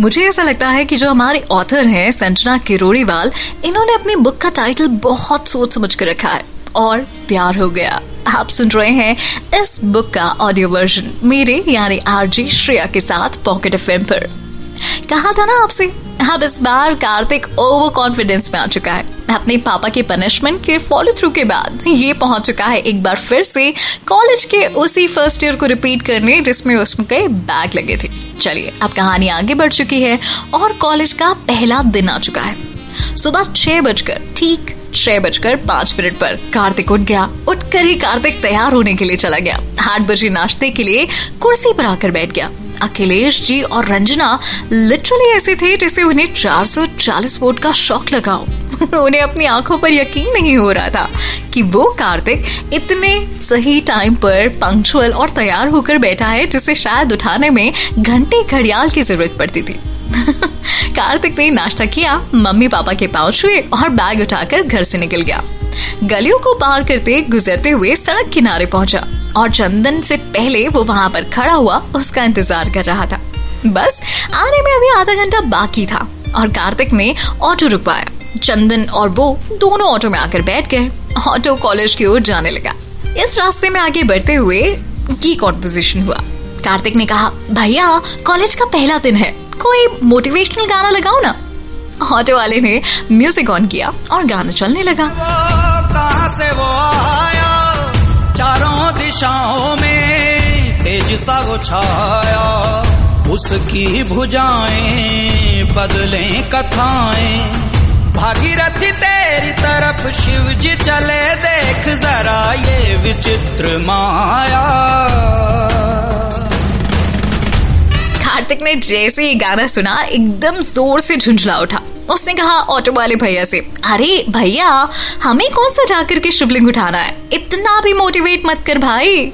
मुझे ऐसा लगता है कि जो हमारे ऑथर हैं, संजना किरोड़ीवाल, इन्होंने अपनी बुक का टाइटल बहुत सोच समझ कर रखा है। और प्यार हो गया। आप सुन रहे हैं इस बुक का ऑडियो वर्जन मेरे यानी आरजी श्रेया के साथ पॉकेट एफ़ पर। कहा था ना आपसे? अब इस बार कार्तिक ओवर कॉन्फिडेंस में आ चुका है। अपने पापा के पनिशमेंट के फॉलो थ्रू के बाद ये पहुँच चुका है एक बार फिर से कॉलेज के उसी फ़र्स्ट ईयर को रिपीट करने जिसमें उसके बैग लगे थे। चलिए, अब कहानी आगे बढ़ चुकी है और कॉलेज का पहला दिन आ चुका है। सुबह छह बजकर, ठीक छह बजकर पाँच मिनट पर कार्तिक उठ गया। उठकर ही कार्तिक तैयार होने के लिए चला गया। आठ बजे नाश्ते के लिए कुर्सी पर आकर बैठ गया। अखिलेश जी और रंजना लिटरली ऐसे थे जैसे उन्हें 440 वोट का शौक लगा उन्हें अपनी आँखों पर यकीन नहीं हो रहा था कि वो कार्तिक इतने सही टाइम पर पंक्चुअल और तैयार होकर बैठा है, जिसे शायद उठाने में घंटे घड़ियाल की ज़रूरत पड़ती थी। कार्तिक ने नाश्ता किया, मम्मी पापा के पाँव छुए और बैग उठाकर घर से निकल गया। गलियों को पार करते गुजरते हुए सड़क किनारे पहुँचा। और चंदन से पहले वो वहाँ पर खड़ा हुआ उसका इंतज़ार कर रहा था। बस, आने में अभी आधा घंटा बाकी था और कार्तिक ने ऑटो रुकवाया। चंदन और वो दोनों ऑटो में आकर बैठ गए। ऑटो कॉलेज की ओर जाने लगा। इस रास्ते में आगे बढ़ते हुए की कॉन्पोजिशन हुआ? कार्तिक ने कहा, भैया, कॉलेज का पहला दिन है। कोई मोटिवेशनल गाना लगाओ ना। ऑटो वाले ने म्यूज़िक ऑन किया और गाना चलने लगा। कहाँ से वो आया? दिशाओं में तेज सा वो छाया, उसकी भुजाएँ बदले कथाएँ। भागीरथी तेरी तरफ़ शिव जी चले, देख जरा ये विचित्र माया। कार्तिक ने जैसे ही गाना सुना, एकदम ज़ोर से झुंझला उठा। उसने कहा, ऑटो वाले भैया से, अरे भैया, हमें कौन सा जाकर के शिवलिंग उठाना है? इतना भी मोटिवेट मत कर भाई।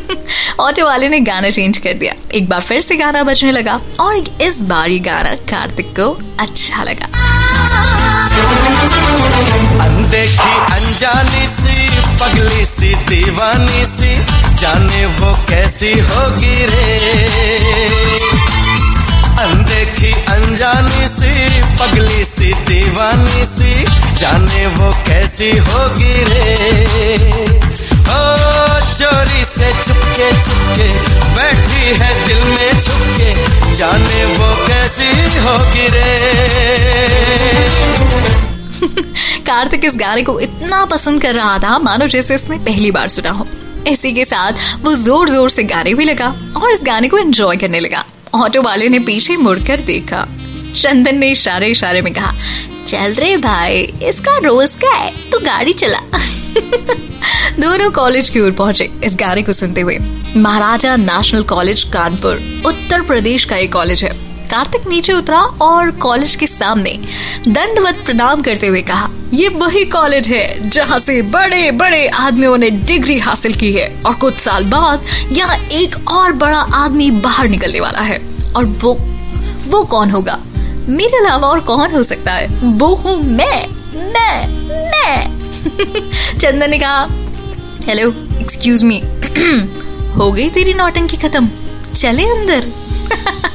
ऑटो वाले ने गाना चेंज कर दिया। एक बार फिर से गाना बजने लगा और इस बार ये गाना कार्तिक को अच्छा लगा। अनदेखी अनजानी सी, पगली सी, दीवानी सी, जाने वो कैसी होगी रे। अनदेखी अनजानी सी, पगली सी, दीवानी सी, जाने वो कैसी होगी रे। ओ, चोरी से चुपके चुपके बैठी है दिल में छुपके, जाने वो कैसी होगी रे। कार्तिक इस गाने को इतना पसंद कर रहा था, मानो जैसे उसने पहली बार सुना हो। इसी के साथ वो ज़ोर ज़ोर से गाने भी लगा और इस गाने को एंजॉय करने लगा। ऑटो वाले ने पीछे मुड़कर देखा। चंदन ने इशारे इशारे में कहा, चल रे भाई, इसका रोज का है, तू गाड़ी चला। दोनों कॉलेज की ओर पहुँचे इस गाने को सुनते हुए। महाराजा नेशनल कॉलेज कानपुर, उत्तर प्रदेश का एक कॉलेज है। कार्तिक नीचे उतरा और कॉलेज के सामने दंडवत प्रणाम करते हुए कहा, ये वही कॉलेज है जहाँ से बड़े बड़े आदमियों ने डिग्री हासिल की है और कुछ साल बाद यहाँ एक और बड़ा आदमी बाहर निकलने वाला है। और वो वो कौन होगा? मेरे अलावा और कौन हो सकता है? वो हूँ मैं मैं मैं। चंदन ने कहा, हेलो एक्सक्यूज मी हो गई तेरी नौटंकी खत्म। चले अंदर।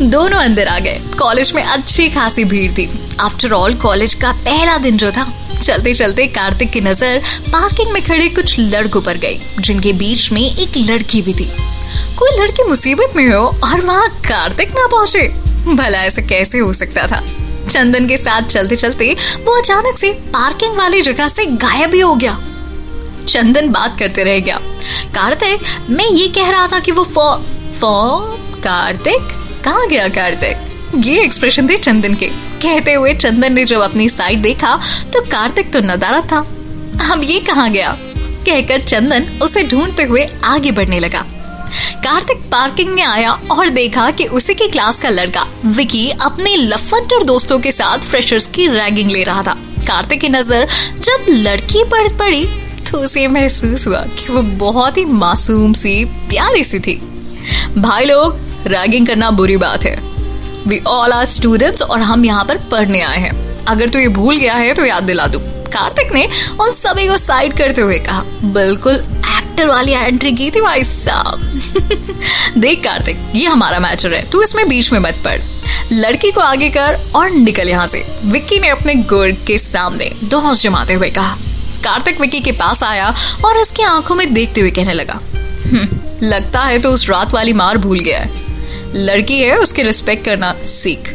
दोनों अंदर आ गए। कॉलेज में अच्छी खासी भीड़ थी। आफ्टर ऑल कॉलेज का पहला दिन जो था चलते चलते कार्तिक की नज़र पार्किंग में खड़े कुछ लड़कों पर गई, जिनके बीच में एक लड़की भी थी। कोई लड़की मुसीबत में हो और वहाँ कार्तिक ना पहुँचे, भला ऐसा कैसे हो सकता था? चंदन के साथ चलते चलते वो अचानक से पार्किंग वाली जगह से गायब ही हो गया। चंदन बात करते रह गया। कार्तिक, मैं ये कह रहा था कि वो फॉ फॉ, कार्तिक? कहा गया कार्तिक? ये एक्सप्रेशन थे चंदन के। कहते हुए चंदन ने जब अपनी साइड देखा तो कार्तिक तो नदारा था। अब ये कहा गया? कहकर चंदन उसे ढूंढते हुए आगे बढ़ने लगा। कार्तिक पार्किंग में आया और देखा कि उसी की क्लास का लड़का, विकी, अपने लफंटर दोस्तों के साथ फ्रेशर्स की रैगिंग ले रहा था। कार्तिक की नज़र जब लड़की पर पड़ी तो उसे महसूस हुआ कि वो बहुत ही मासूम सी, प्यारी सी थी। भाई लोग रैगिंग करना बुरी बात है। वी ऑल आर स्टूडेंट्स और हम यहाँ पर पढ़ने आए हैं। अगर तू ये भूल गया है तो याद दिला दू। कार्तिक ने उन सभी को साइड करते हुए कहा बिल्कुल कैरेक्टर वाली एंट्री की थी भाई साहब। देख कार्तिक ये हमारा मैचर है। तू इसमें बीच में मत पड़ लड़की को आगे कर और निकल यहाँ से। विक्की ने अपने गुर्ग के सामने दोहस जमाते हुए कहा। कार्तिक विक्की के पास आया और उसकी आँखों में देखते हुए कहने लगा हम्म, लगता है तो उस रात वाली मार भूल गया है। लड़की है, उसकी रिस्पेक्ट करना सीख।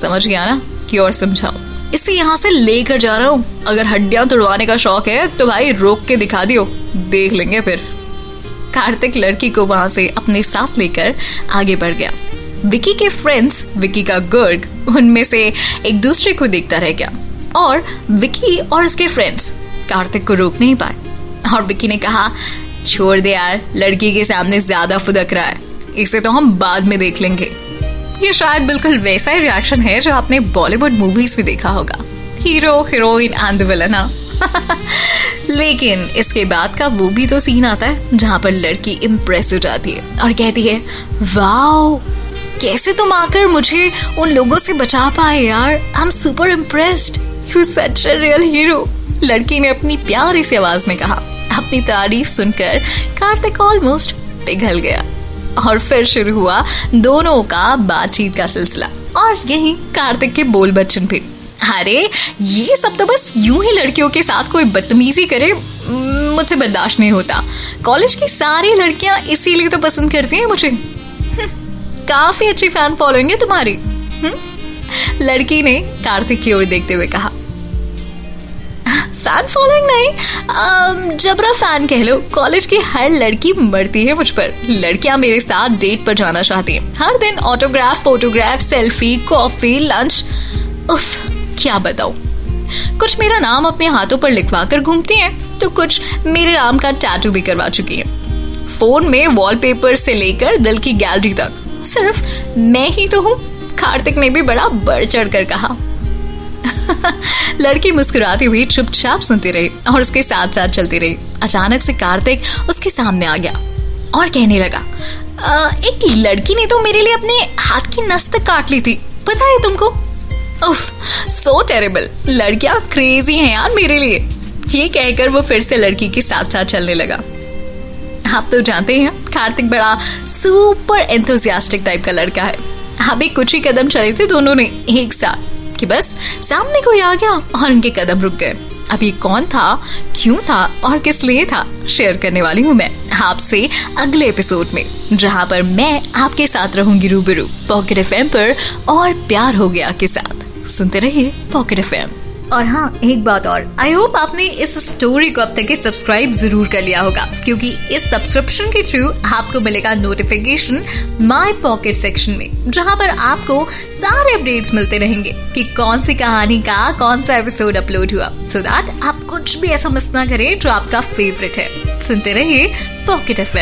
समझ गया ना? कि और समझाओ। इसे यहाँ से लेकर जा रहा हूँ। अगर हड्डियाँ तोड़वाने का शौक है तो भाई रोक के दिखा दियो। देख लेंगे फिर। कार्तिक लड़की को वहाँ से अपने साथ लेकर आगे बढ़ गया। विकी के फ्रेंड्स विकी का गर्ग, उनमें से एक दूसरे को देखता रह गया। और विकी और उसके फ्रेंड्स कार्तिक को रोक नहीं पाए। और विकी ने कहा, छोड़ दे यार, लड़की के सामने ज़्यादा फुदक रहा है। इसे तो हम बाद में देख लेंगे। ये शायद बिल्कुल वैसा ही रिएक्शन है जो आपने बॉलीवुड मूवीज़ में देखा होगा। हीरो हीरोइन एंड विलन लेकिन इसके बाद का वो भी तो सीन आता है, जहाँ पर लड़की इम्प्रेस हो जाती है और कहती है, वाओ, कैसे तुम आकर मुझे उन लोगों से बचा पाए यार? I am super impressed you such a real hero लड़की ने अपनी प्यारी सी आवाज़ में कहा। अपनी तारीफ़ सुनकर कार्तिक ऑलमोस्ट पिघल गया। और फिर शुरू हुआ दोनों का बातचीत का सिलसिला। और यही कार्तिक के बोल बच्चन भी अरे ये सब तो बस यूँ ही लड़कियों के साथ कोई बदतमीजी करे मुझसे बर्दाश्त नहीं होता। कॉलेज की सारी लड़कियाँ इसीलिए तो पसंद करती हैं मुझे। हम्म, काफ़ी अच्छी फ़ैन फॉलोइंग है तुम्हारी। हम्म? लड़की ने कार्तिक की ओर देखते हुए कहा। फ़ैन फॉलोइंग नहीं। जबरा फ़ैन कह लो, कॉलेज की हर लड़की मरती है मुझ पर। लड़कियाँ मेरे साथ डेट पर जाना चाहती हैं। हर दिन autograph photograph selfie coffee lunch उफ, क्या बताऊँ। कुछ मेरा नाम अपने हाथों पर लिखवा कर घूमती हैं तो कुछ मेरे नाम का टैटू भी करवा चुकी हैं। फ़ोन में वॉलपेपर से लेकर दिल की गैलरी तक। सिर्फ़ मैं ही तो हूँ। कार्तिक ने भी बड़ा बढ़ चढ़ कर कहा। लड़की मुस्कुराती हुई चुपचाप सुनती रही और उसके साथ साथ चलती रही। अचानक से कार्तिक उसके सामने आ गया और कहने लगा आ, एक लड़की ने तो मेरे लिए अपने हाथ की नस तक काट ली थी। पता है तुमको? उफ, सो टेरेबल लड़कियाँ क्रेजी हैं यार मेरे लिए। ये कहकर वो फिर से लड़की के साथ साथ चलने लगा। आप तो जानते हैं कार्तिक बड़ा सुपर एंथुजियास्टिक टाइप का लड़का है। अभी कुछ ही कदम चले थे दोनों ने एक साथ। कि बस, सामने कोई आ गया और उनके कदम रुक गए। अब ये कौन था, क्यों था और किस लिए था, शेयर करने वाली हूँ मैं आपसे अगले एपिसोड में, जहाँ पर मैं आपके साथ रहूँगी रूबरू पॉकेट एफएम पर और प्यार हो गया के साथ। सुनते रहिए पॉकेट एफएम और हाँ एक बात और। आई होप आपने इस स्टोरी को अब तक सब्सक्राइब ज़रूर कर लिया होगा, क्योंकि इस सब्सक्रिप्शन के थ्रू आपको मिलेगा नोटिफिकेशन माय पॉकेट सेक्शन में, जहाँ पर आपको सारे अपडेट्स मिलते रहेंगे कि कौन सी कहानी का, कौन सा एपिसोड अपलोड हुआ। सो so दैट आप कुछ भी ऐसा मिस ना करें जो आपका फेवरेट है। सुनते रहिए पॉकेट एफ़